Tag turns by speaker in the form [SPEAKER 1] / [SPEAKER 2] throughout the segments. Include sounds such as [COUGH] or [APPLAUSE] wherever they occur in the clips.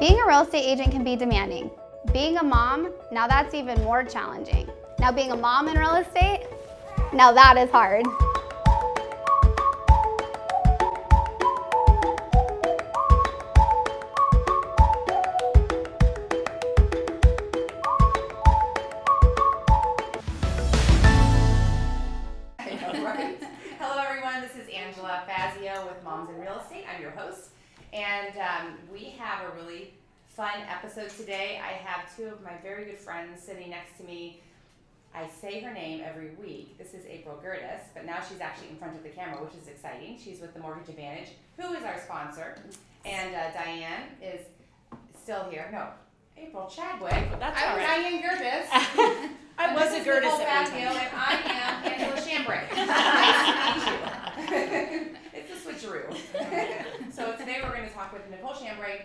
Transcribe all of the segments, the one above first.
[SPEAKER 1] Being a real estate agent can be demanding. Being a mom, now that's even more challenging. Now, being a mom in real estate, now that is hard.
[SPEAKER 2] Fun episode today. I have two of my very good friends sitting next to me. I say her name every week. This is April Gerdes, but now she's actually in front of the camera, which is exciting. She's with the Mortgage Advantage, who is our sponsor, and uh, Diane is still here. No, April Chadwick.
[SPEAKER 3] That's
[SPEAKER 2] I'm
[SPEAKER 3] all right.
[SPEAKER 2] Diane Gerdes. [LAUGHS]
[SPEAKER 3] I was a
[SPEAKER 2] is Gerdes
[SPEAKER 3] at one time.
[SPEAKER 2] And I am [LAUGHS] Angela Shambre. [LAUGHS] nice to meet you. it's a switcheroo. so today we're going to talk with Nicole Shambre.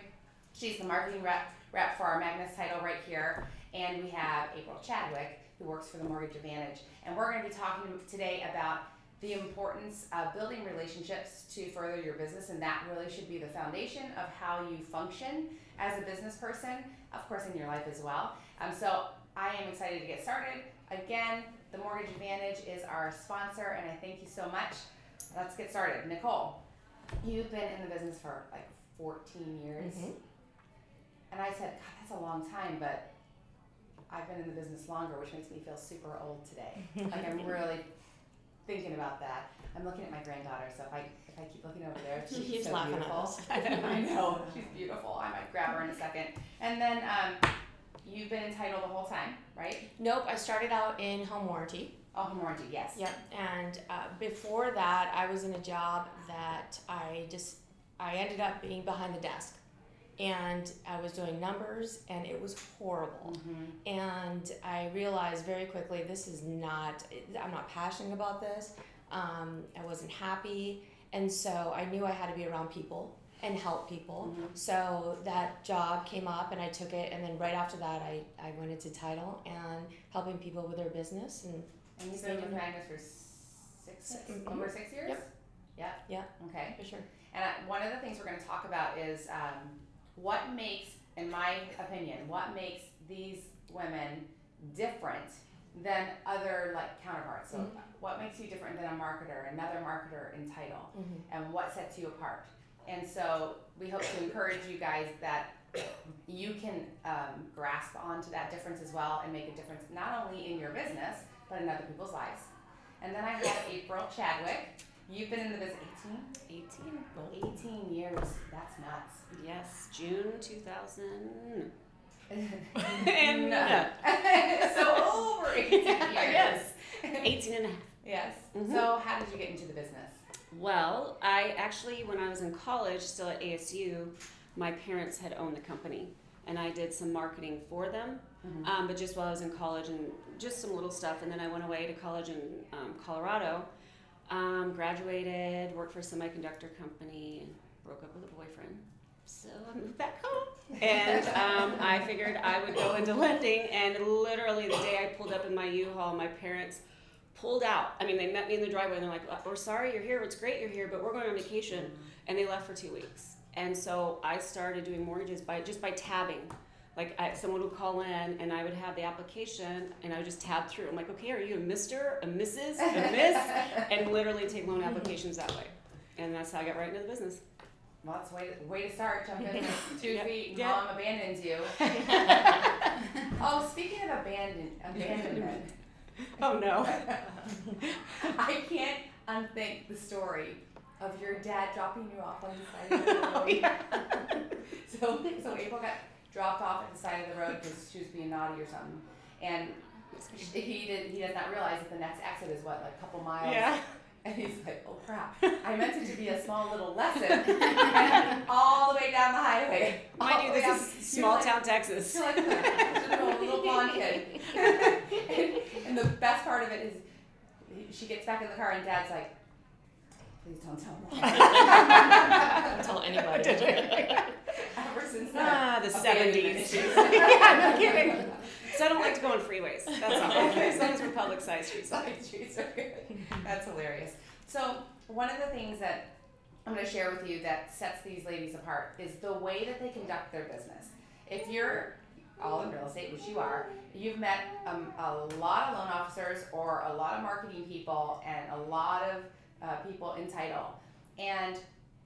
[SPEAKER 2] She's the marketing rep, rep for our Magnus title right here. And we have April Chadwick, who works for the Mortgage Advantage. And we're going to be talking today about the importance of building relationships to further your business. And that really should be the foundation of how you function as a business person, of course, in your life as well. Um, so I am excited to get started. Again, the Mortgage Advantage is our sponsor, and I thank you so much. Let's get started. Nicole, you've been in the business for like 14 years.
[SPEAKER 3] Mhm.
[SPEAKER 2] And I said, God, that's a long time, but I've been in the business longer, which makes me feel super old today. like I'm really thinking about that. I'm looking at my granddaughter, so if I if I keep looking over there, she's
[SPEAKER 3] He's
[SPEAKER 2] so
[SPEAKER 3] laughing at
[SPEAKER 2] beautiful.
[SPEAKER 3] us. [LAUGHS]
[SPEAKER 2] I know she's beautiful. I might grab her in a second. And then um, you've been entitled the whole time, right?
[SPEAKER 3] Nope, I started out in home warranty.
[SPEAKER 2] Oh, home warranty, yes.
[SPEAKER 3] Yep. And uh, before that, I was in a job that I just, I ended up being behind the desk. And I was doing numbers, and it was horrible.
[SPEAKER 2] Mhm.
[SPEAKER 3] And I realized very quickly this is not, I'm not passionate about this. Um, I wasn't happy. And so I knew I had to be around people and help people.
[SPEAKER 2] Mhm.
[SPEAKER 3] So that job came up and I took it. And then right after that, I, I went into title and helping people with their business. And
[SPEAKER 2] And you've been with Magnus for six,
[SPEAKER 3] Mhm.
[SPEAKER 2] over six years.
[SPEAKER 3] Yep.
[SPEAKER 2] Yeah.
[SPEAKER 3] Yeah.
[SPEAKER 2] Okay.
[SPEAKER 3] for sure.
[SPEAKER 2] And I, one of the things we're going to talk about is um, what makes, in my opinion, what makes these women different than other like counterparts. So,
[SPEAKER 3] Mhm.
[SPEAKER 2] what makes you different than a marketer, another marketer in title,
[SPEAKER 3] Mhm.
[SPEAKER 2] and what sets you apart? And so, we hope to encourage you guys that you can um, grasp onto that difference as well and make a difference not only in your business but in other people's lives. And then I have April Chadwick. You've been in the business 18?
[SPEAKER 4] 18.
[SPEAKER 2] 18 years. That's nuts.
[SPEAKER 4] Yes, June 2000. [LAUGHS]
[SPEAKER 2] and
[SPEAKER 4] no. [LAUGHS]
[SPEAKER 2] so over 18 [LAUGHS] years.
[SPEAKER 4] Yes. 18 and a half.
[SPEAKER 2] Yes.
[SPEAKER 4] Mhm.
[SPEAKER 2] So how did you get into the business?
[SPEAKER 4] Well, I actually, when I was in college, still at ASU, my parents had owned the company. And I did some marketing for them,
[SPEAKER 2] Mhm.
[SPEAKER 4] um, but just while I was in college and just some little stuff. And then I went away to college in um, Colorado, um, graduated, worked for a semiconductor company, broke up with a boyfriend. So I moved back home. And um, I figured I would go into lending. And literally, the day I pulled up in my U-Haul, my parents pulled out. I mean, they met me in the driveway and they're like, "We're sorry you're here. It's great you're here, but we're going on vacation." And they left for two weeks. And so I started doing mortgages by just by tabbing. Like I, someone would call in and I would have the application and I would just tab through. I'm like, okay, are you a Mister, a Mrs., a Miss? [LAUGHS] and literally take loan applications that way. And that's how I got right into the business.
[SPEAKER 2] Well, that's way to, way to start. Jump in with [LAUGHS] two
[SPEAKER 4] Yep.
[SPEAKER 2] feet.
[SPEAKER 4] Yep.
[SPEAKER 2] Mom abandons you. [LAUGHS] oh, speaking of abandon abandonment,
[SPEAKER 4] Oh no.
[SPEAKER 2] I can't unthink the story of your dad dropping you off on the side of the oh, road.
[SPEAKER 4] Oh, yeah.
[SPEAKER 2] So, so April got dropped off at the side of the road because she was being naughty or something, and he did. He does not realize that the next exit is what, like a couple miles.
[SPEAKER 4] Yeah. [LAUGHS]
[SPEAKER 2] And he's like, "Oh crap! I meant it to be a small little lesson, [LAUGHS] all the way down the highway.
[SPEAKER 4] Mind you, this
[SPEAKER 2] down-
[SPEAKER 4] is small
[SPEAKER 2] like-
[SPEAKER 4] town Texas.
[SPEAKER 2] You're like little [LAUGHS] blonde kid. and, and the best part of it is, she gets back in the car and Dad's like, "Please don't tell mom." [LAUGHS]
[SPEAKER 3] Don't tell anybody.
[SPEAKER 2] Ever since.
[SPEAKER 4] Ah, the 70s. [LAUGHS] yeah, no kidding. So I don't like to go on freeways. That's all. As long as we're public sized streets.
[SPEAKER 2] Side streets are good. That's hilarious. So one of the things that I'm going to share with you that sets these ladies apart is the way that they conduct their business. If you're all in real estate, which you are, you've met um, a lot of loan officers or a lot of marketing people and a lot of uh, people in title. And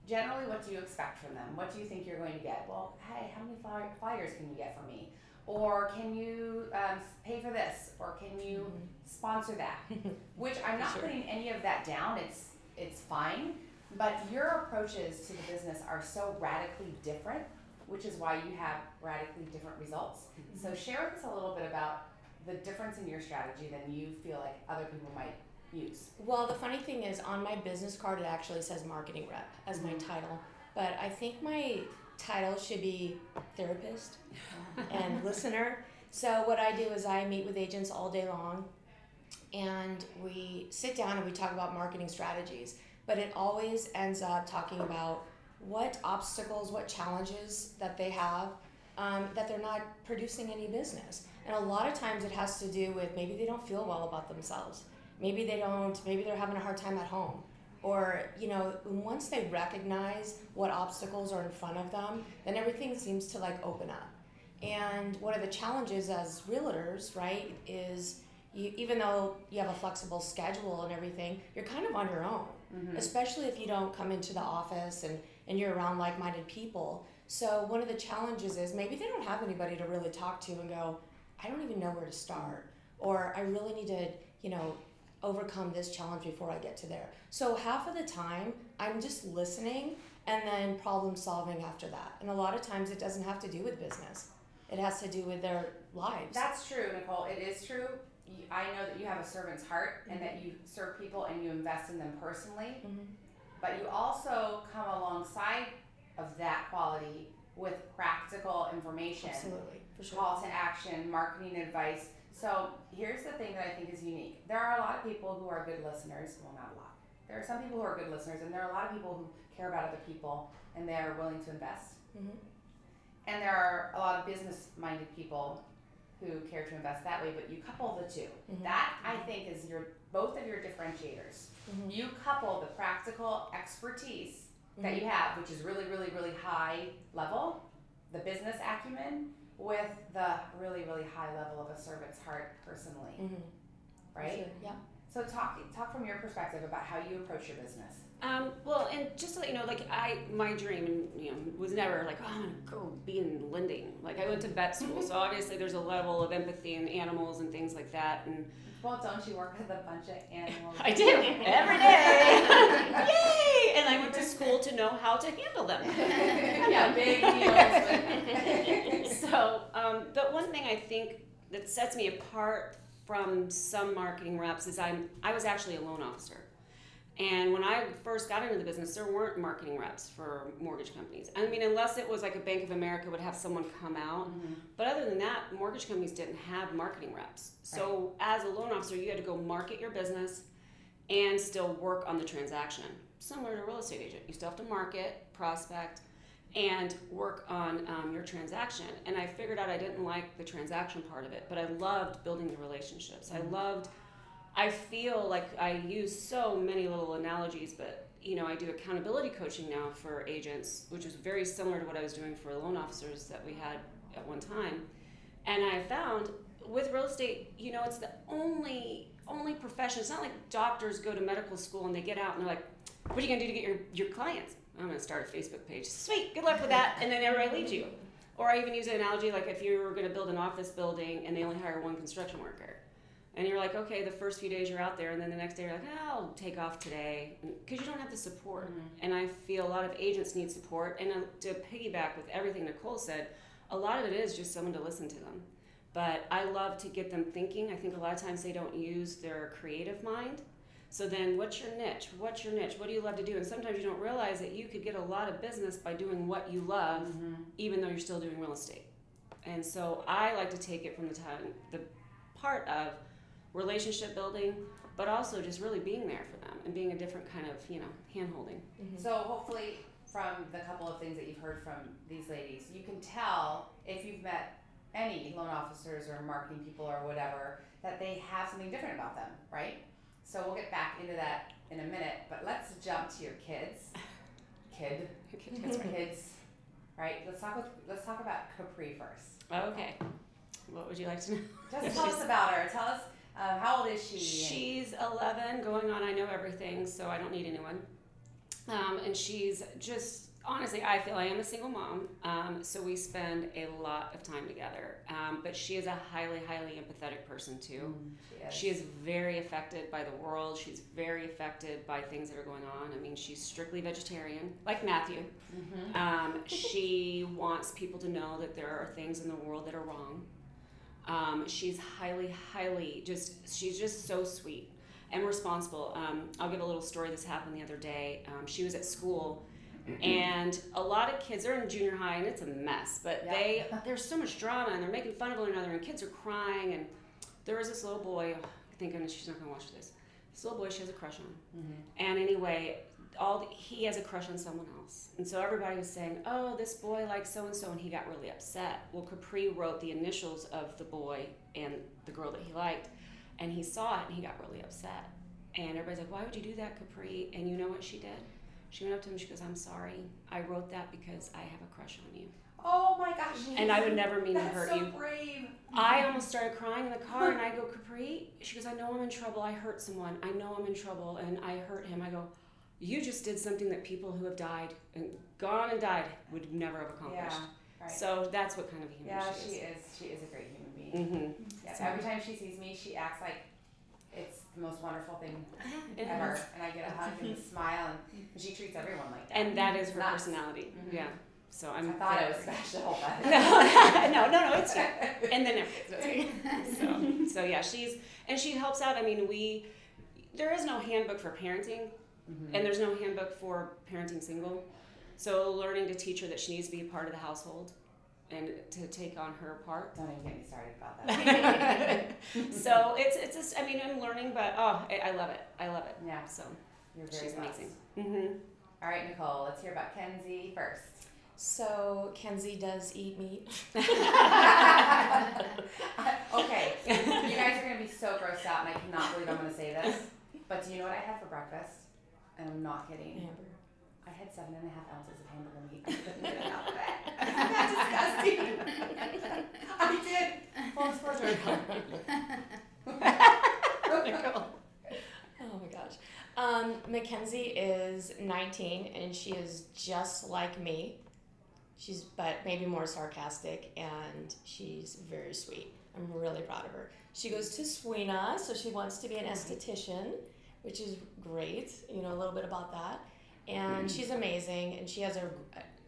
[SPEAKER 2] generally, what do you expect from them? What do you think you're going to get? Well, hey, how many fly- flyers can you get from me? Or can you um, pay for this? Or can you sponsor that? [LAUGHS] Which I'm not
[SPEAKER 3] Sure.
[SPEAKER 2] putting any of that down. It's it's fine. But your approaches to the business are so radically different, which is why you have radically different results. So share with us a little bit about the difference in your strategy than you feel like other people might use.
[SPEAKER 3] Well, the funny thing is, on my business card, it actually says marketing rep as my title. But I think my title should be therapist and [LAUGHS] listener. So, what I do is I meet with agents all day long and we sit down and we talk about marketing strategies. But it always ends up talking about what obstacles, what challenges that they have um, that they're not producing any business. And a lot of times it has to do with maybe they don't feel well about themselves maybe they don't maybe they're having a hard time at home. Or you know once they recognize what obstacles are in front of them then everything seems to like open up. And one of the challenges as realtors right is you, even though you have a flexible schedule and everything you're kind of on your own mm-hmm. especially if you don't come into the office and, and you're around like-minded people. So one of the challenges is maybe they don't have anybody to really talk to and go i don't even know where to start or i really need to you know overcome this challenge before I get to there. So half of the time I'm just listening and then problem solving after that. And a lot of times it doesn't have to do with business. It has to do with their lives.
[SPEAKER 2] That's true, Nicole. It is true. I know that you have a servant's heart and that you serve people and you invest in them personally.
[SPEAKER 3] Mhm.
[SPEAKER 2] But you also come alongside of that quality with practical information,
[SPEAKER 3] Absolutely, for sure.
[SPEAKER 2] call to action, marketing advice. So here's the thing that I think is unique. There are a lot of people who are good listeners. Well, not a lot. There are some people who are good listeners, and there are a lot of people who care about other people and they're willing to invest.
[SPEAKER 3] Mhm.
[SPEAKER 2] And there are a lot of business minded people who care to invest that way, but you couple the 2
[SPEAKER 3] Mhm.
[SPEAKER 2] That I think is your both of your differentiators.
[SPEAKER 3] Mhm.
[SPEAKER 2] You couple the practical expertise that
[SPEAKER 3] Mhm.
[SPEAKER 2] you have, which is really, really, really high level, the business acumen, with the really, really high level of a servant's heart personally,
[SPEAKER 3] Mhm.
[SPEAKER 2] right?
[SPEAKER 3] Sure, Yeah.
[SPEAKER 2] So talk talk from your perspective about how you approach your business.
[SPEAKER 4] Um, well, and just to let you know, like I, my dream, and you know, was never like, oh, I'm gonna go be in lending. Like I went to vet school, so [LAUGHS] obviously there's a level of empathy in animals and things like that. And
[SPEAKER 2] Well, don't you work with a bunch of animals? [LAUGHS]
[SPEAKER 4] I do every day. [LAUGHS] Yay! And I went to school to know how to handle them.
[SPEAKER 2] yeah, big deals.
[SPEAKER 4] so, um, but one thing I think that sets me apart from some marketing reps is I'm I was actually a loan officer. And when I first got into the business, there weren't marketing reps for mortgage companies. I mean, unless it was like a Bank of America would have someone come out. Mm-hmm. But other than that, mortgage companies didn't have marketing reps. So as a loan officer, you had to go market your business and still work on the transaction. Similar to a real estate agent, you still have to market, prospect, and work on um, your transaction. And I figured out I didn't like the transaction part of it, but I loved building the relationships. I loved. I feel like I use so many little analogies, but you know, I do accountability coaching now for agents, which is very similar to what I was doing for loan officers that we had at one time. And I found with real estate, you know, it's the only only profession. It's not like doctors go to medical school and they get out and they're like, "What are you gonna do to get your your clients?" I'm gonna start a Facebook page. Sweet, good luck with that, and then everybody leads you. Or I even use an analogy like if you were gonna build an office building and they only hire one construction worker, and you're like, okay, the first few days you're out there, and then the next day you're like, oh, I'll take off today, because you don't have the support. And I feel a lot of agents need support. And uh, to piggyback with everything Nicole said, a lot of it is just someone to listen to them. But I love to get them thinking. I think a lot of times they don't use their creative mind. So then, what's your niche? What's your niche? What do you love to do? And sometimes you don't realize that you could get a lot of business by doing what you love, mm-hmm. even though you're still doing real estate. And so I like to take it from the time, the part of relationship building, but also just really being there for them and being a different kind of, you know, hand holding. Mm-hmm.
[SPEAKER 2] So hopefully, from the couple of things that you've heard from these ladies, you can tell if you've met any loan officers or marketing people or whatever that they have something different about them, right? So we'll get back into that in a minute, but let's jump to your kids. [LAUGHS] kid,
[SPEAKER 4] right.
[SPEAKER 2] kids, right? Let's talk with, let's talk about Capri first.
[SPEAKER 4] Okay. What would you like to know?
[SPEAKER 2] Just [LAUGHS] tell us about her. Tell us um, how old is she?
[SPEAKER 4] She's 11, going on I know everything, so I don't need anyone. Um, and she's just, honestly, I feel I am a single mom, um, so we spend a lot of time together. Um, but she is a highly, highly empathetic person, too.
[SPEAKER 2] she is.
[SPEAKER 4] She is very affected by the world. She's very affected by things that are going on. I mean, she's strictly vegetarian, like Matthew.
[SPEAKER 2] Mm-hmm.
[SPEAKER 4] Um, [LAUGHS] she wants people to know that there are things in the world that are wrong. Um, she's highly, highly just, she's just so sweet and responsible. Um, I'll give a little story. This happened the other day. Um, she was at school, and a lot of kids are in junior high, and it's a mess. But
[SPEAKER 2] Yeah.
[SPEAKER 4] they, [LAUGHS] there's so much drama, and they're making fun of one another, and kids are crying. And there was this little boy. Thank goodness she's not gonna watch this. This little boy she has a crush on.
[SPEAKER 2] Mhm.
[SPEAKER 4] And anyway, all the, he has a crush on someone else, and so everybody was saying, "Oh, this boy likes so and so," and he got really upset. Well, Capri wrote the initials of the boy and the girl that he liked, and he saw it and he got really upset. And everybody's like, "Why would you do that, Capri?" And you know what she did? She went up to him. She goes, "I'm sorry. I wrote that because I have a crush on you,
[SPEAKER 2] Oh my gosh.
[SPEAKER 4] and I would never mean to hurt
[SPEAKER 2] so
[SPEAKER 4] you."
[SPEAKER 2] brave.
[SPEAKER 4] I almost started crying in the car, and I go, [LAUGHS] Capri. She goes, I know I'm in trouble. I hurt someone. I know I'm in trouble, and I hurt him. I go, you just did something that people who have died and gone and died would never have accomplished.
[SPEAKER 2] Yeah. Right.
[SPEAKER 4] So that's what kind of human
[SPEAKER 2] yeah,
[SPEAKER 4] she
[SPEAKER 2] she
[SPEAKER 4] is.
[SPEAKER 2] is. She is a great human being.
[SPEAKER 4] Mm-hmm.
[SPEAKER 2] Yeah,
[SPEAKER 4] So-
[SPEAKER 2] every time she sees me, she acts like the most wonderful thing
[SPEAKER 4] It
[SPEAKER 2] ever,
[SPEAKER 4] is.
[SPEAKER 2] and I get a hug and a [LAUGHS] smile, and, and she treats everyone like that.
[SPEAKER 4] And that is her
[SPEAKER 2] Nuts.
[SPEAKER 4] personality.
[SPEAKER 2] Mhm.
[SPEAKER 4] Yeah. So
[SPEAKER 2] I'm.
[SPEAKER 4] I'm.
[SPEAKER 2] thought it was special, but [LAUGHS]
[SPEAKER 4] no, [LAUGHS] no, no, no, it's good. And then everything's okay. So, so yeah, she's and she helps out. I mean, we there is no handbook for parenting,
[SPEAKER 2] Mhm.
[SPEAKER 4] and there's no handbook for parenting single. So learning to teach her that she needs to be a part of the household and to take on her part.
[SPEAKER 2] don't even get me started about that. [LAUGHS] [LAUGHS]
[SPEAKER 4] so it's it's just I mean I'm learning, but oh I, I love it. I love it.
[SPEAKER 2] yeah,
[SPEAKER 4] So
[SPEAKER 2] you're very
[SPEAKER 4] she's
[SPEAKER 2] blessed.
[SPEAKER 4] amazing. Mm-hmm.
[SPEAKER 2] All right, Nicole, let's hear about Kenzie first.
[SPEAKER 3] So Kenzie does eat meat. [LAUGHS]
[SPEAKER 2] okay, you guys are gonna be so grossed out, and I cannot believe I'm gonna say this, but do you know what I had for breakfast? And I'm not kidding.
[SPEAKER 3] Hamburger.
[SPEAKER 2] I had seven and a half ounces of hamburger meat. I couldn't get enough of it. [LAUGHS] Disgusting. [LAUGHS] I did. Full disclosure. [LAUGHS]
[SPEAKER 3] Oh my gosh. Um, Mackenzie is 19 and she is just like me. She's but maybe more sarcastic and she's very sweet. I'm really proud of her. She goes to Swina, so she wants to be an esthetician, which is great. You know a little bit about that. And she's amazing and she has a,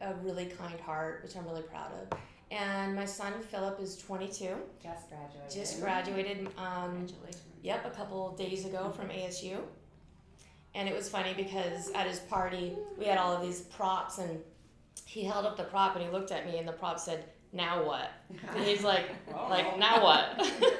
[SPEAKER 3] a really kind heart, which I'm really proud of. And my son Philip is 22,
[SPEAKER 2] Just graduated.
[SPEAKER 3] just graduated um,
[SPEAKER 4] Congratulations.
[SPEAKER 3] Yep, a couple days ago from ASU. And it was funny because at his party, we had all of these props, and he held up the prop and he looked at me, and the prop said, Now what? And he's like, [LAUGHS] like now what? [LAUGHS] [LAUGHS]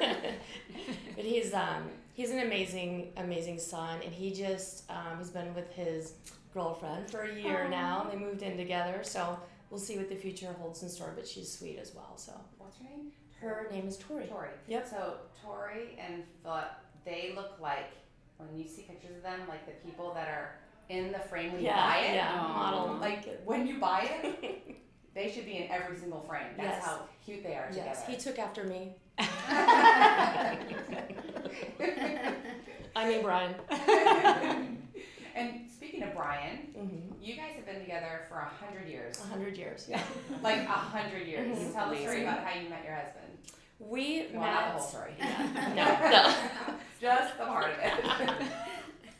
[SPEAKER 3] but he's um he's an amazing amazing son, and he just um, he's been with his girlfriend for a year now. and They moved in together, so we'll see what the future holds in store. But she's sweet as well. So
[SPEAKER 2] What's her name?
[SPEAKER 3] her name is Tori.
[SPEAKER 2] Tori.
[SPEAKER 3] Yep.
[SPEAKER 2] So Tori and Philip, they look like when you see pictures of them, like the people that are in the frame when you buy it.
[SPEAKER 3] yeah,
[SPEAKER 4] Aw.
[SPEAKER 3] model.
[SPEAKER 2] Like when you buy it, [LAUGHS] they should be in every single frame. That's
[SPEAKER 3] Yes.
[SPEAKER 2] how cute they are
[SPEAKER 3] Yes, he took after me. [LAUGHS] [LAUGHS] I mean Brian.
[SPEAKER 2] And speaking of Brian,
[SPEAKER 3] Mm-hmm.
[SPEAKER 2] you guys have been together for a hundred years.
[SPEAKER 3] A hundred years. Yeah. [LAUGHS]
[SPEAKER 2] Like a hundred years.
[SPEAKER 3] Mhm.
[SPEAKER 2] Tell the story about how you met your husband.
[SPEAKER 3] We
[SPEAKER 2] Well,
[SPEAKER 3] met.
[SPEAKER 2] not the whole story. [LAUGHS] [LAUGHS]
[SPEAKER 3] No, no.
[SPEAKER 2] Just the part of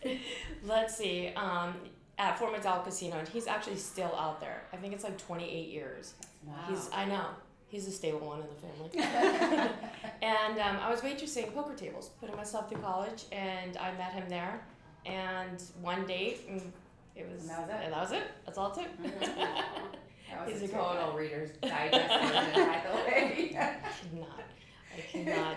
[SPEAKER 2] it.
[SPEAKER 3] Let's see. Um, at Fort McDowell Casino, and he's actually still out there. I think it's like 28 years. Wow. He's. I know. He's a stable one in the family. and um, I was waitressing poker tables, putting myself through college, and I met him there. And one date, and it was.
[SPEAKER 2] And that was it?
[SPEAKER 3] and that was it. That's all it took. [LAUGHS]
[SPEAKER 2] That was [LAUGHS]
[SPEAKER 3] He's
[SPEAKER 2] a total Reader's [LAUGHS] Digest version, by the way.
[SPEAKER 3] cannot. I cannot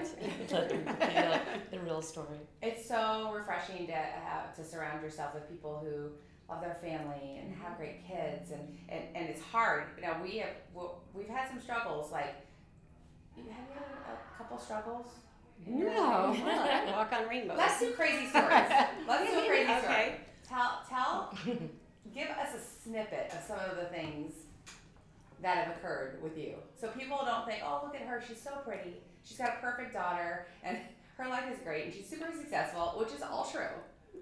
[SPEAKER 3] let them the real story.
[SPEAKER 2] It's so refreshing to have to surround yourself with people who love their family and have mm-hmm. great kids, and, and, and it's hard. You know, we have we've had some struggles. Like, have you had a couple struggles? In your
[SPEAKER 4] No, [LAUGHS]
[SPEAKER 2] life?
[SPEAKER 4] well, I walk on rainbows.
[SPEAKER 2] Let's do crazy stories. Let's do a crazy story.
[SPEAKER 4] Okay.
[SPEAKER 2] Tell tell give us a snippet of some of the things that have occurred with you, so people don't think, oh, look at her, she's so pretty, she's got a perfect daughter, and her life is great, and she's super successful, which is all true.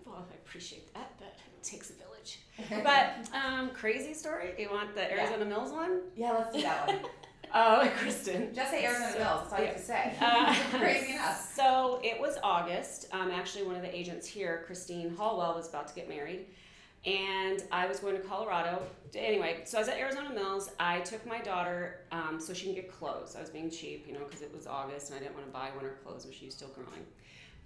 [SPEAKER 4] Well, I appreciate that, but it takes a village. [LAUGHS] But um, crazy story. Do you want the Arizona Mills one?
[SPEAKER 2] Yeah, let's do that one. [LAUGHS]
[SPEAKER 4] Oh, [LAUGHS] Kristen.
[SPEAKER 2] Just say Arizona
[SPEAKER 4] So-
[SPEAKER 2] Mills. That's all you have to say.
[SPEAKER 4] Uh, [LAUGHS]
[SPEAKER 2] Crazy enough. [LAUGHS]
[SPEAKER 4] So it was August. Um, actually, one of the agents here, Christine Hallwell, was about to get married, and I was going to Colorado. Anyway, so I was at Arizona Mills. I took my daughter um, so she can get clothes. I was being cheap, you know, because it was August and I didn't want to buy winter clothes when she was still growing.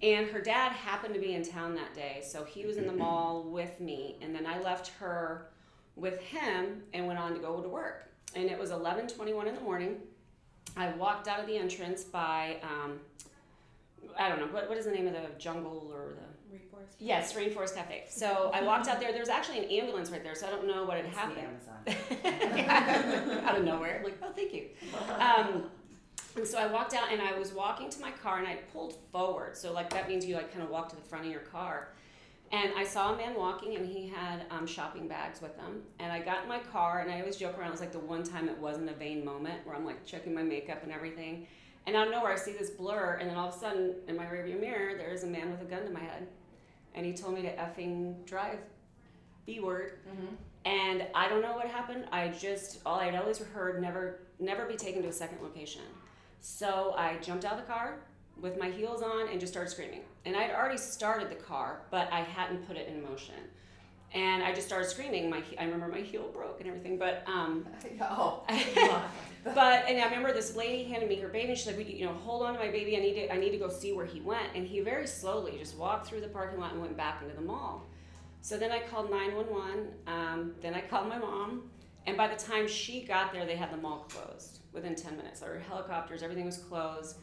[SPEAKER 4] And her dad happened to be in town that day, so he was in the mall with me, and then I left her with him and went on to go to work. And it was 11:21 in the morning. I walked out of the entrance by um, I don't know what, what is the name of the jungle or the rainforest. yes Rainforest Cafe. So I walked out there. There was actually an ambulance right there, so I don't know what had
[SPEAKER 2] It's the
[SPEAKER 4] happened.
[SPEAKER 2] Amazon. [LAUGHS]
[SPEAKER 4] Out of nowhere. I'm like, oh, thank you. Um, and so I walked out and I was walking to my car and I pulled forward. So like that means you like kind of walk to the front of your car. And I saw a man walking and he had um, shopping bags with him. And I got in my car and I always joke around. It was like the one time it wasn't a vain moment where I'm like checking my makeup and everything. And out of nowhere I see this blur and then all of a sudden in my rearview mirror there's a man with a gun to my head. And he told me to effing drive. B word.
[SPEAKER 2] Mhm.
[SPEAKER 4] And I don't know what happened. I just all I'd always heard never never be taken to a second location. So I jumped out of the car with my heels on and just started screaming. And I'd already started the car, but I hadn't put it in motion. And I just started screaming. My I remember my heel broke and everything. But um, [LAUGHS]
[SPEAKER 2] Oh. [LAUGHS]
[SPEAKER 4] but and I remember this lady handed me her baby. and She's like, you you know, hold on to my baby. I need to I need to go see where he went." And he very slowly just walked through the parking lot and went back into the mall. So then I called 911. Um, then I called my mom. And by the time she got there, they had the mall closed within 10 minutes. There were helicopters, everything was closed.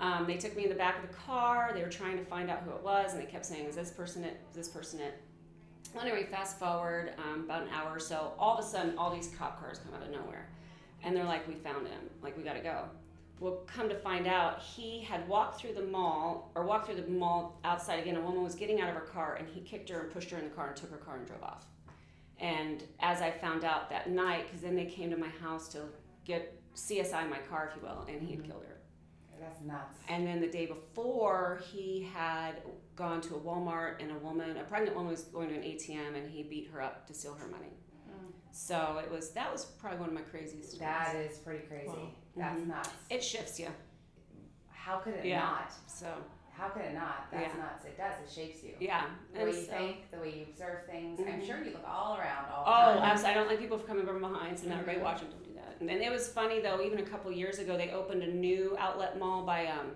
[SPEAKER 4] Um, they took me in the back of the car. They were trying to find out who it was, and they kept saying, Is this person it? Is this person it? Well, anyway, fast forward um, about an hour or so, all of a sudden, all these cop cars come out of nowhere. And they're like, We found him. Like, we got to go. Well, come to find out, he had walked through the mall, or walked through the mall outside again. A woman was getting out of her car, and he kicked her and pushed her in the car and took her car and drove off. And as I found out that night, because then they came to my house to get CSI my car, if you will, and he had killed her.
[SPEAKER 2] That's nuts.
[SPEAKER 4] And then the day before, he had gone to a Walmart, and a woman, a pregnant woman, was going to an ATM, and he beat her up to steal her money.
[SPEAKER 2] Mm.
[SPEAKER 4] So it was that was probably one of my craziest stories.
[SPEAKER 2] That is pretty crazy.
[SPEAKER 3] Wow.
[SPEAKER 2] That's
[SPEAKER 4] Mhm.
[SPEAKER 2] nuts.
[SPEAKER 4] It shifts you.
[SPEAKER 2] How could it
[SPEAKER 4] Yeah.
[SPEAKER 2] not?
[SPEAKER 4] So
[SPEAKER 2] How could it not? That's
[SPEAKER 4] Yeah.
[SPEAKER 2] nuts. It does. It shapes you.
[SPEAKER 4] yeah.
[SPEAKER 2] The way
[SPEAKER 4] And
[SPEAKER 2] you
[SPEAKER 4] so-
[SPEAKER 2] think, the way you observe things. I'm
[SPEAKER 4] Mhm.
[SPEAKER 2] sure you look all around all the
[SPEAKER 4] Oh. I don't like people coming from behind, so now everybody watching don't do that. And it was funny though. Even a couple years ago, they opened a new outlet mall by um,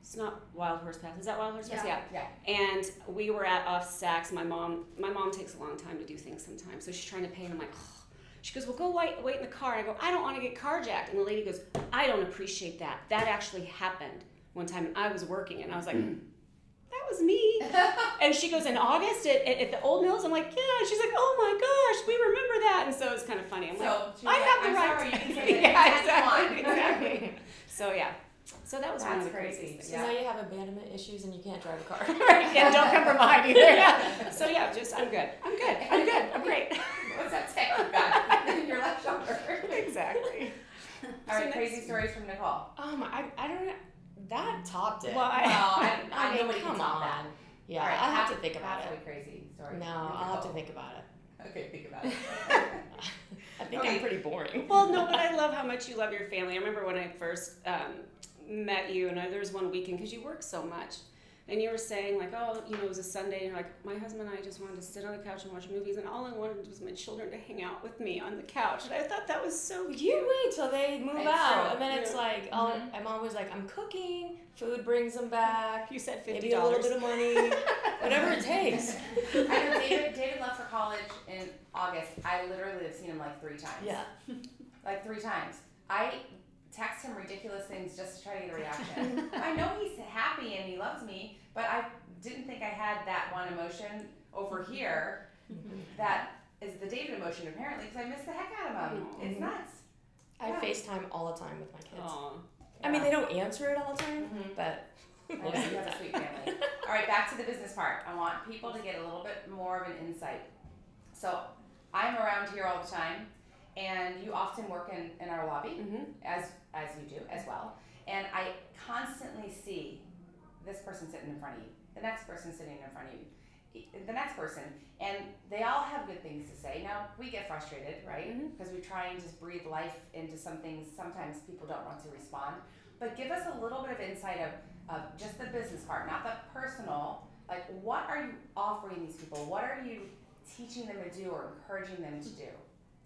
[SPEAKER 4] it's not Wild Horse Pass. Is that Wild Horse Pass?
[SPEAKER 1] Yeah.
[SPEAKER 4] Yeah.
[SPEAKER 2] Yeah.
[SPEAKER 4] And we were at off Saks. My mom, my mom takes a long time to do things sometimes, so she's trying to pay, and I'm like. "Ugh." She goes, well, go wait, wait in the car. And I go, I don't want to get carjacked. And the lady goes, I don't appreciate that. That actually happened one time, and I was working, and I was like, that was me. [LAUGHS] And she goes, in August at, at, at the old mills? I'm like, yeah. She's like, oh my gosh, we remember that. And so it's kind of funny. I'm like,
[SPEAKER 2] So she
[SPEAKER 4] I
[SPEAKER 2] like,
[SPEAKER 4] have the
[SPEAKER 2] I'm
[SPEAKER 4] right
[SPEAKER 2] sorry, you can say [LAUGHS]
[SPEAKER 4] yeah, exactly, [LAUGHS] exactly. So yeah, so that was one of the
[SPEAKER 2] crazy.
[SPEAKER 4] craziest
[SPEAKER 3] So
[SPEAKER 4] things.
[SPEAKER 3] now you have abandonment issues and you can't drive a car.
[SPEAKER 4] yeah, don't come from behind either. Yeah. So yeah, just I'm good. I'm good. I'm good. I'm great.
[SPEAKER 2] What's that tick you got in your left shoulder?
[SPEAKER 4] exactly.
[SPEAKER 2] All
[SPEAKER 4] So
[SPEAKER 2] right,
[SPEAKER 4] next-
[SPEAKER 2] crazy stories from Nicole.
[SPEAKER 3] Um, I, I don't know. That topped it.
[SPEAKER 4] Well, I-
[SPEAKER 2] Well, [LAUGHS] I,
[SPEAKER 3] I
[SPEAKER 2] I
[SPEAKER 3] mean,
[SPEAKER 2] nobody
[SPEAKER 3] come on.
[SPEAKER 2] that.
[SPEAKER 3] Yeah,
[SPEAKER 2] All right,
[SPEAKER 3] I'll have
[SPEAKER 2] have-
[SPEAKER 3] to think about
[SPEAKER 2] That's
[SPEAKER 3] it.
[SPEAKER 2] a crazy Sorry.
[SPEAKER 3] No, I'll have to think about it. [LAUGHS]
[SPEAKER 2] Okay, think about it. [LAUGHS]
[SPEAKER 3] I think
[SPEAKER 2] Okay.
[SPEAKER 3] I'm pretty boring.
[SPEAKER 4] Well, no, but I love how much you love your family. I remember when I first um, met you, and I, there was one weekend because you work so much, and you were saying like, oh, you know, it was a Sunday, and you're like, my husband and I just wanted to sit on the couch and watch movies, and all I wanted was my children to hang out with me on the couch, and I thought that was so cute.
[SPEAKER 3] You wait till they move
[SPEAKER 2] It's
[SPEAKER 3] out,
[SPEAKER 2] true.
[SPEAKER 3] and then it's like, I'll,
[SPEAKER 2] Mhm.
[SPEAKER 3] I'm always like, I'm cooking. Food brings them back.
[SPEAKER 4] You said fifty
[SPEAKER 3] Maybe a little
[SPEAKER 4] dollars.
[SPEAKER 3] bit of money, [LAUGHS] whatever it takes. [LAUGHS]
[SPEAKER 2] I know David, David left for college in August. I literally have seen him like three times.
[SPEAKER 3] Yeah.
[SPEAKER 2] Like three times. I text him ridiculous things just to try to get a reaction. [LAUGHS] I know he's happy and he loves me, but I didn't think I had that one emotion over here [LAUGHS] that is the David emotion apparently because I miss the heck out of him.
[SPEAKER 4] Aw.
[SPEAKER 2] It's nuts.
[SPEAKER 3] I
[SPEAKER 2] Yeah.
[SPEAKER 3] FaceTime all the time with my kids.
[SPEAKER 4] Aw.
[SPEAKER 3] I mean, they don't answer it all the time,
[SPEAKER 2] Mhm.
[SPEAKER 3] but
[SPEAKER 2] I know you have a sweet family. [LAUGHS] All right, back to the business part. I want people to get a little bit more of an insight. So, I'm around here all the time, and you often work in, in our lobby,
[SPEAKER 4] Mhm.
[SPEAKER 2] as as you do as well. And I constantly see this person sitting in front of you, the next person sitting in front of you, the next person, and they all have good things to say. Now we get frustrated, right?
[SPEAKER 4] Mhm.
[SPEAKER 2] Because we try and just breathe life into some things. Sometimes people don't want to respond, but give us a little bit of insight of, of just the business part, not the personal. Like, what are you offering these people? What are you teaching them to do or encouraging them to do?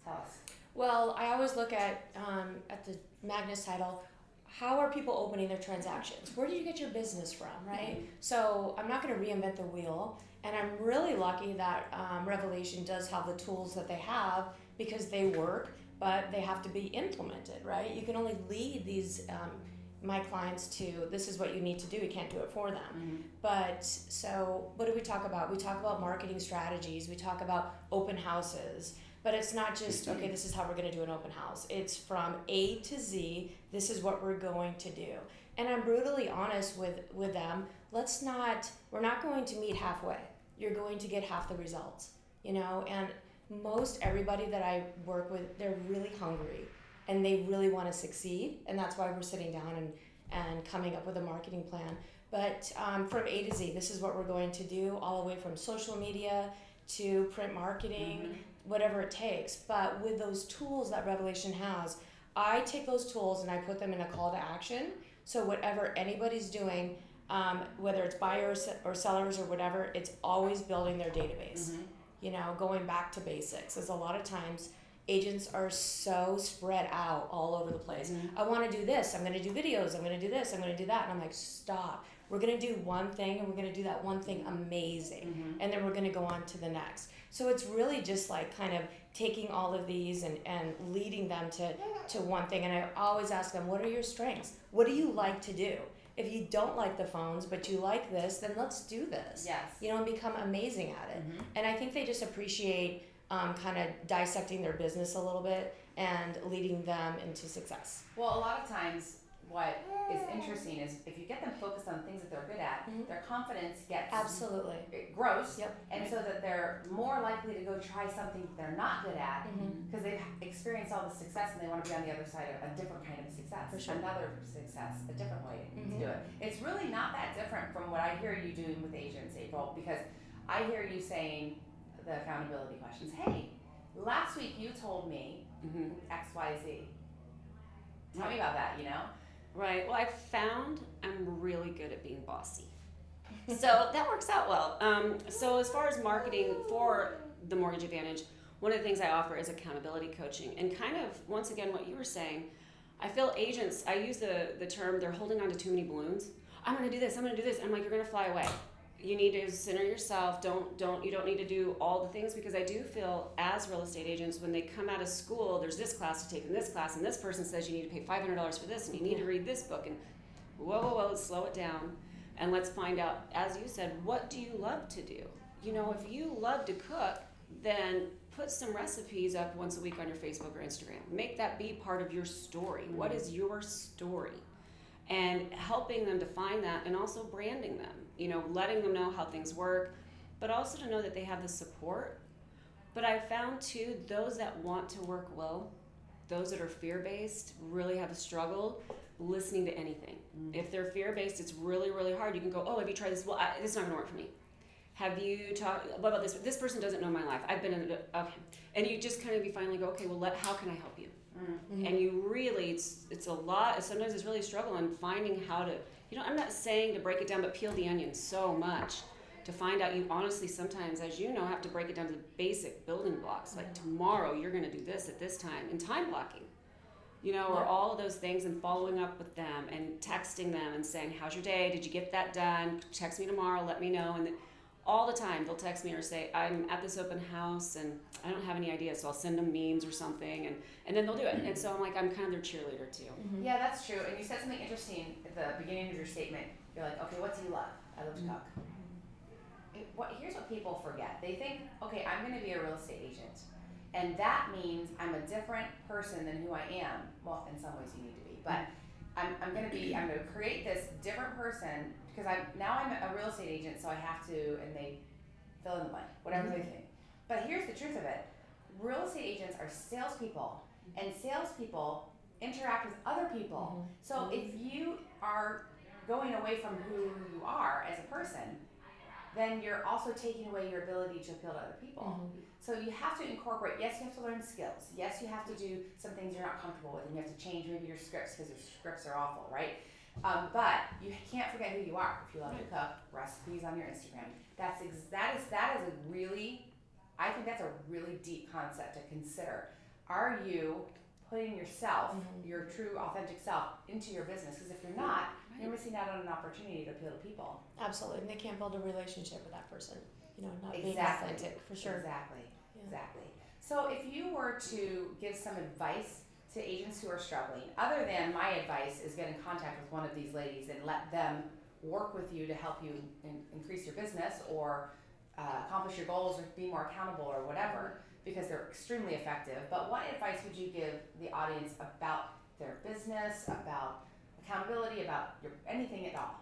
[SPEAKER 2] Tell us.
[SPEAKER 3] Well, I always look at um, at the Magnus title. How are people opening their transactions? Where do you get your business from, right? So I'm not going to reinvent the wheel, and I'm really lucky that um, Revelation does have the tools that they have because they work, but they have to be implemented, right? You can only lead these um, my clients to this is what you need to do. You can't do it for them. But so, what do we talk about? We talk about marketing strategies, we talk about open houses, but it's not just, okay, this is how we're going to do an open house. It's from A to Z, this is what we're going to do. And I'm brutally honest with, with them. Let's not, we're not going to meet halfway. You're going to get half the results, you know? And most everybody that I work with, they're really hungry and they really want to succeed. And that's why we're sitting down and, and coming up with a marketing plan. But um, from A to Z, this is what we're going to do, all the way from social media to print marketing, whatever it takes. But with those tools that Revelation has, I take those tools and I put them in a call to action. So whatever anybody's doing, um, whether it's buyers or sellers or whatever, it's always building their database. You know, going back to basics. As a lot of times, agents are so spread out all over the place. I want to do this. I'm going to do videos. I'm going to do this. I'm going to do that. And I'm like, stop. We're going to do one thing and we're going to do that one thing amazing. And then we're going to go on to the next. So it's really just like kind of taking all of these and, and leading them to, to one thing. And I always ask them, what are your strengths? What do you like to do? If you don't like the phones, but you like this, then let's do this.
[SPEAKER 2] Yes.
[SPEAKER 3] You know, and become amazing at it. And I think they just appreciate um, kind of dissecting their business a little bit and leading them into success.
[SPEAKER 2] Well, a lot of times, what is interesting is if you get them focused on things that they're good at,
[SPEAKER 3] Mhm.
[SPEAKER 2] their confidence gets
[SPEAKER 3] Absolutely.
[SPEAKER 2] it grows,
[SPEAKER 3] Yep.
[SPEAKER 2] and so that they're more likely to go try something they're not good at
[SPEAKER 3] Mhm.
[SPEAKER 2] because they've experienced all the success and they want to be on the other side of a different kind of success,
[SPEAKER 3] For sure.
[SPEAKER 2] another success, a different way
[SPEAKER 3] Mhm.
[SPEAKER 2] to do it. It's really not that different from what I hear you doing with agents, April, because I hear you saying the accountability questions. Hey, last week you told me
[SPEAKER 4] Mhm.
[SPEAKER 2] X, Y, Z. Tell me about that. You know.
[SPEAKER 4] Right. Well, I found I'm really good at being bossy. So [LAUGHS] that works out well. Um, so, as far as marketing for the Mortgage Advantage, one of the things I offer is accountability coaching. And kind of, once again, what you were saying, I feel agents, I use the, the term, they're holding on to too many balloons. I'm going to do this, I'm going to do this. I'm like, you're going to fly away. You need to center yourself. Don't don't you don't need to do all the things because I do feel as real estate agents when they come out of school, there's this class to take and this class, and this person says you need to pay five hundred dollars for this and you need to read this book and whoa whoa whoa slow it down and let's find out as you said what do you love to do? You know if you love to cook then put some recipes up once a week on your facebook or instagram. Make that be part of your story. What is your story? And helping them to find that and also branding them you know letting them know how things work but also to know that they have the support. But i found too those that want to work well those that are fear-based really have a struggle listening to anything. Mm-hmm. If they're fear-based it's really really hard. You can go oh have you tried this? Well I, this is not going to work for me. Have you talked what about this? This person doesn't know my life. I've been in a, okay and you just kind of you finally go okay well let, how can i help you? Mm-hmm. And you really it's it's a lot sometimes it's really a struggle on finding how to you know i'm not saying to break it down but peel the onion so much to find out you honestly sometimes as you know have to break it down to the basic building blocks. Like tomorrow you're going to do this at this time and time blocking you know or all of those things and following up with them and texting them and saying how's your day? Did you get that done? Text me tomorrow let me know and all the time they'll text me or say i'm at this open house and i don't have any ideas so i'll send them memes or something and, and then they'll do it and so i'm like i'm kind of their cheerleader too mm-hmm.
[SPEAKER 2] Yeah, that's true. And you said something interesting at the beginning of your statement. You're like, okay, what do you love? I love to mm-hmm. cook. It, what, here's what people forget. They think, okay, I'm going to be a real estate agent, and that means I'm a different person than who I am. Well, in some ways you need to be, but I'm, I'm going to be. I'm going to create this different person because I'm now I'm a real estate agent, so I have to, and they fill in the blank, whatever mm-hmm. they think. But here's the truth of it. real estate agents are salespeople, and salespeople interact with other people. Mm-hmm. So if you are going away from who you are as a person, then you're also taking away your ability to appeal to other people. Mm-hmm. So you have to incorporate. Yes, you have to learn skills. Yes, you have to do some things you're not comfortable with, and you have to change maybe your scripts because your scripts are awful, right? Um, but you can't forget who you are. If you love to cook, recipes on your Instagram. That's ex- that is that is a really, I think that's a really deep concept to consider. Are you putting yourself, your true authentic self, into your business? Because if you're not, you're missing out on an opportunity to appeal to people.
[SPEAKER 3] Absolutely, and they can't build a relationship with that person. You know, not being
[SPEAKER 2] Exactly.
[SPEAKER 3] authentic for sure.
[SPEAKER 2] Exactly.
[SPEAKER 3] Yeah.
[SPEAKER 2] Exactly. So if you were to give some advice to agents who are struggling, other than my advice is get in contact with one of these ladies and let them work with you to help you in, increase your business or uh, accomplish your goals or be more accountable or whatever, because they're extremely effective. But what advice would you give the audience about their business, about accountability, about your anything at all?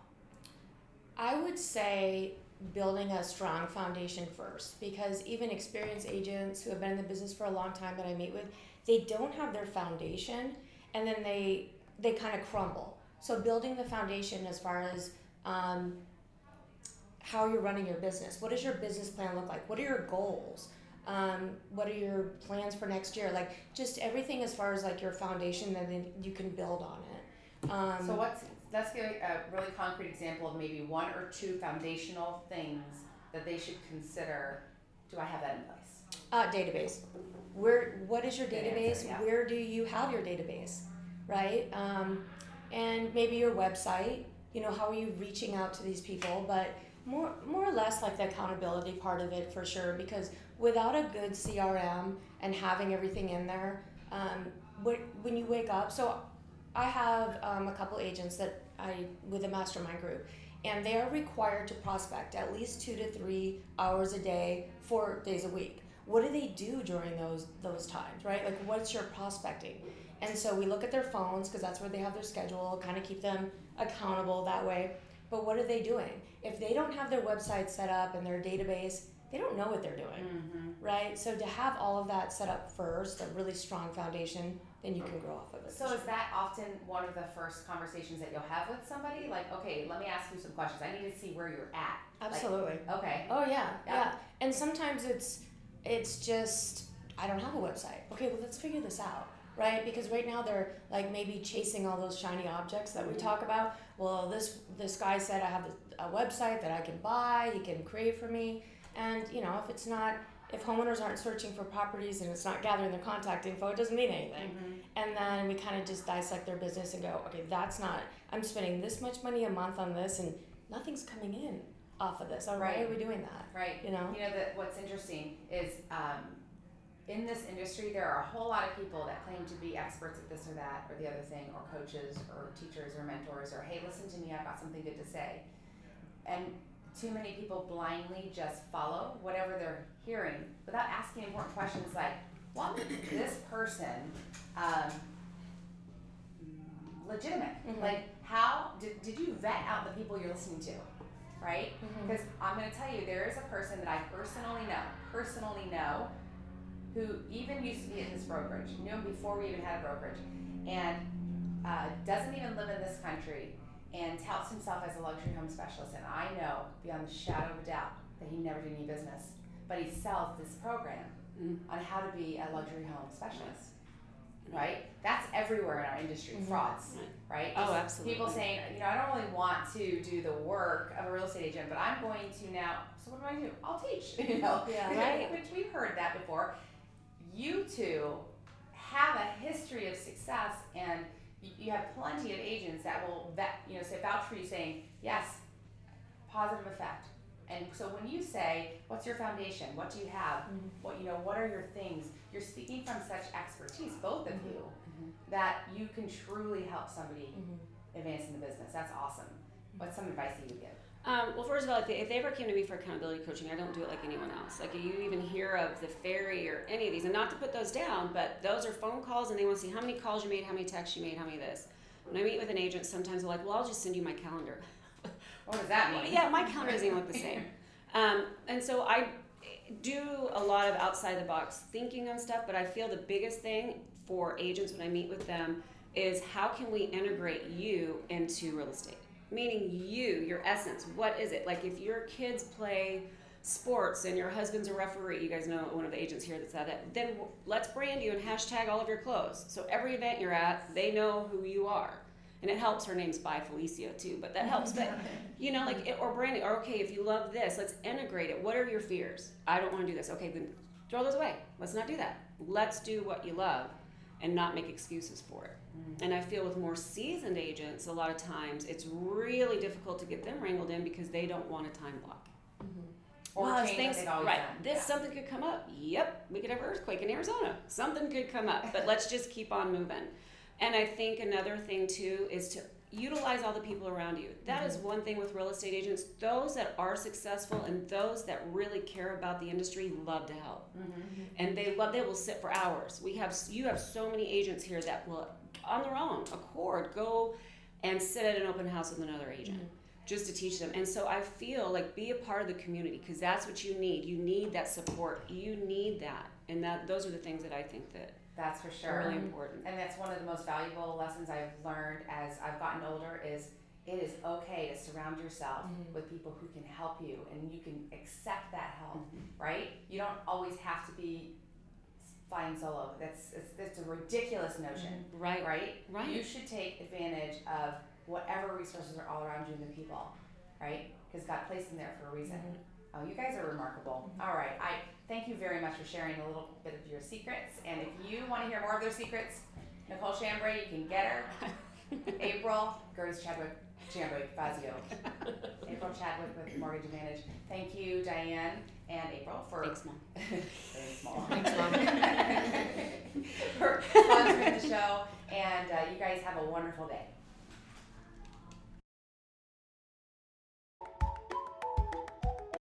[SPEAKER 3] I would say building a strong foundation first because even experienced agents who have been in the business for a long time that I meet with, they don't have their foundation and then they they kind of crumble. So building the foundation as far as um, how you're running your business. What does your business plan look like? What are your goals? Um, what are your plans for next year? Like just everything as far as like your foundation, then you can build on it. Um,
[SPEAKER 2] So what's let's give a really concrete example of maybe one or two foundational things that they should consider. Do I have that in place?
[SPEAKER 3] Uh, database. Where? What is your
[SPEAKER 2] Good
[SPEAKER 3] database?
[SPEAKER 2] answer, yeah.
[SPEAKER 3] Where do you have your database? Right. Um, and maybe your website. You know, how are you reaching out to these people? But more, more or less, like the accountability part of it for sure. Because without a good CRM and having everything in there, um, wh- when you wake up, so I have um, a couple agents that I with a mastermind group, and they are required to prospect at least two to three hours a day, four days a week. What do they do during those those times, right? Like, what's your prospecting? And so we look at their phones because that's where they have their schedule, kind of keep them accountable that way. But what are they doing? If they don't have their website set up and their database, they don't know what they're doing
[SPEAKER 2] Mm-hmm.
[SPEAKER 3] right? So to have all of that set up first, a really strong foundation, then you can grow off of it.
[SPEAKER 2] So is that often one of the first conversations that you'll have with somebody? Like, okay, let me ask you some questions. I need to see where you're at. Like,
[SPEAKER 3] Absolutely.
[SPEAKER 2] okay.
[SPEAKER 3] oh yeah,
[SPEAKER 2] Yeah.
[SPEAKER 3] yeah, And sometimes it's it's just I don't have a website. Okay, well let's figure this out, right? Because right now they're like maybe chasing all those shiny objects that we talk about. Well, this this guy said I have a website that I can buy. He can create for me, and you know if it's not if homeowners aren't searching for properties and it's not gathering their contact info, it doesn't mean anything.
[SPEAKER 2] Mhm.
[SPEAKER 3] And then we kind of just dissect their business and go, okay, that's not, I'm spending this much money a month on this and nothing's coming in off of this. Or why are we doing that?
[SPEAKER 2] Right.
[SPEAKER 3] You know?
[SPEAKER 2] You know that what's interesting is um, in this industry there are a whole lot of people that claim to be experts at this or that or the other thing or coaches or teachers or mentors or hey listen to me I've got something good to say and too many people blindly just follow whatever they're hearing without asking important questions like what makes this person um, legitimate
[SPEAKER 3] Mhm.
[SPEAKER 2] like how did, did you vet out the people you're listening to right
[SPEAKER 3] Mhm.
[SPEAKER 2] because I'm going to tell you, there is a person that I personally know, personally know, who even used to be in this brokerage, knew him before we even had a brokerage, and uh, doesn't even live in this country, and touts himself as a luxury home specialist. And I know beyond the shadow of a doubt that he never did any business, but he sells this program
[SPEAKER 4] Mm.
[SPEAKER 2] on how to be a luxury home specialist. Right? That's everywhere in our industry.
[SPEAKER 3] Mhm.
[SPEAKER 2] Frauds,
[SPEAKER 4] Right.
[SPEAKER 2] right?
[SPEAKER 4] Oh, absolutely.
[SPEAKER 2] People saying, you know, I don't really want to do the work of a real estate agent, but I'm going to now. So what do I do? I'll teach. [LAUGHS] You know,
[SPEAKER 3] Yeah, [LAUGHS] right.
[SPEAKER 2] Which we've heard that before. You two have a history of success, and you, you have plenty of agents that will vet, you know, say vouch for you, saying yes, positive effect. And so when you say, "What's your foundation? What do you have?
[SPEAKER 3] Mhm.
[SPEAKER 2] What you know? What are your things?" You're speaking from such expertise, both of
[SPEAKER 3] Mhm.
[SPEAKER 2] you,
[SPEAKER 4] Mhm.
[SPEAKER 2] that you can truly help somebody
[SPEAKER 3] Mhm.
[SPEAKER 2] advance in the business. That's awesome. What's some advice that you would give?
[SPEAKER 4] Um, well, first of all, if they, if they ever came to me for accountability coaching, I don't do it like anyone else. Like you even hear of the ferry or any of these, and not to put those down, but those are phone calls, and they want to see how many calls you made, how many texts you made, how many this. When I meet with an agent, sometimes they're like, "Well, I'll just send you my calendar."
[SPEAKER 2] What does that mean?
[SPEAKER 4] Yeah, my calendar doesn't even look the same. [LAUGHS] Um, and so I, do a lot of outside the box thinking on stuff, but I feel the biggest thing for agents when I meet with them is how can we integrate you into real estate? Meaning you, your essence. What is it? Like if your kids play sports and your husband's a referee, you guys know one of the agents here that's at it, then let's brand you and hashtag all of your clothes. So every event you're at, they know who you are. And it helps her name's by Felicia too, but that helps. But [LAUGHS] you know, like it, or branding, or okay, if you love this, let's integrate it. What are your fears? I don't want to do this. Okay, then throw those away. Let's not do that. Let's do what you love and not make excuses for it. Mm. And I feel with more seasoned agents, a lot of times it's really difficult to get them wrangled in because they don't want a time block. Mm-hmm.
[SPEAKER 2] Or
[SPEAKER 4] Well, things-
[SPEAKER 2] what they've always
[SPEAKER 4] right.
[SPEAKER 2] done.
[SPEAKER 4] This
[SPEAKER 2] Yeah.
[SPEAKER 4] something could come up. Yep, we could have an earthquake in Arizona. Something could come up, but let's just keep on moving. And I think another thing too is to utilize all the people around you. That is mm-hmm. one thing with real estate agents. Those that are successful and those that really care about the industry love to help, mm-hmm. and they love. They will sit for hours. We have you have so many agents here that will, on their own accord, go and sit at an open house with another agent mm-hmm. just to teach them. And so I feel like be a part of the community because that's what you need. You need that support. You need that. And that those are the things that I think that
[SPEAKER 2] That's for sure.
[SPEAKER 4] really mm-hmm. important.
[SPEAKER 2] And that's one of the most valuable lessons I've learned as I've gotten older is it is okay to surround yourself mm-hmm. with people who can help you and you can accept that help, mm-hmm. right? You don't always have to be flying solo. That's it's, it's a ridiculous notion,
[SPEAKER 4] Right.
[SPEAKER 2] right?
[SPEAKER 4] Right.
[SPEAKER 2] You should take advantage of whatever resources are all around you and the people, right? Because God placed them there for a reason. Oh, you guys are remarkable. All right, I thank you very much for sharing a little bit of your secrets. And if you want to hear more of their secrets, Nicole Shambre, you can get her. [LAUGHS] April, Grace Chadwick, Shambre, Fazio. April Chadwick with Mortgage Advantage. Thank you, Diane and April, for
[SPEAKER 4] Thanks, Mom.
[SPEAKER 2] very [LAUGHS] small.
[SPEAKER 3] Thanks, Mom. [LAUGHS]
[SPEAKER 2] for sponsoring the show. And uh, you guys have a wonderful day.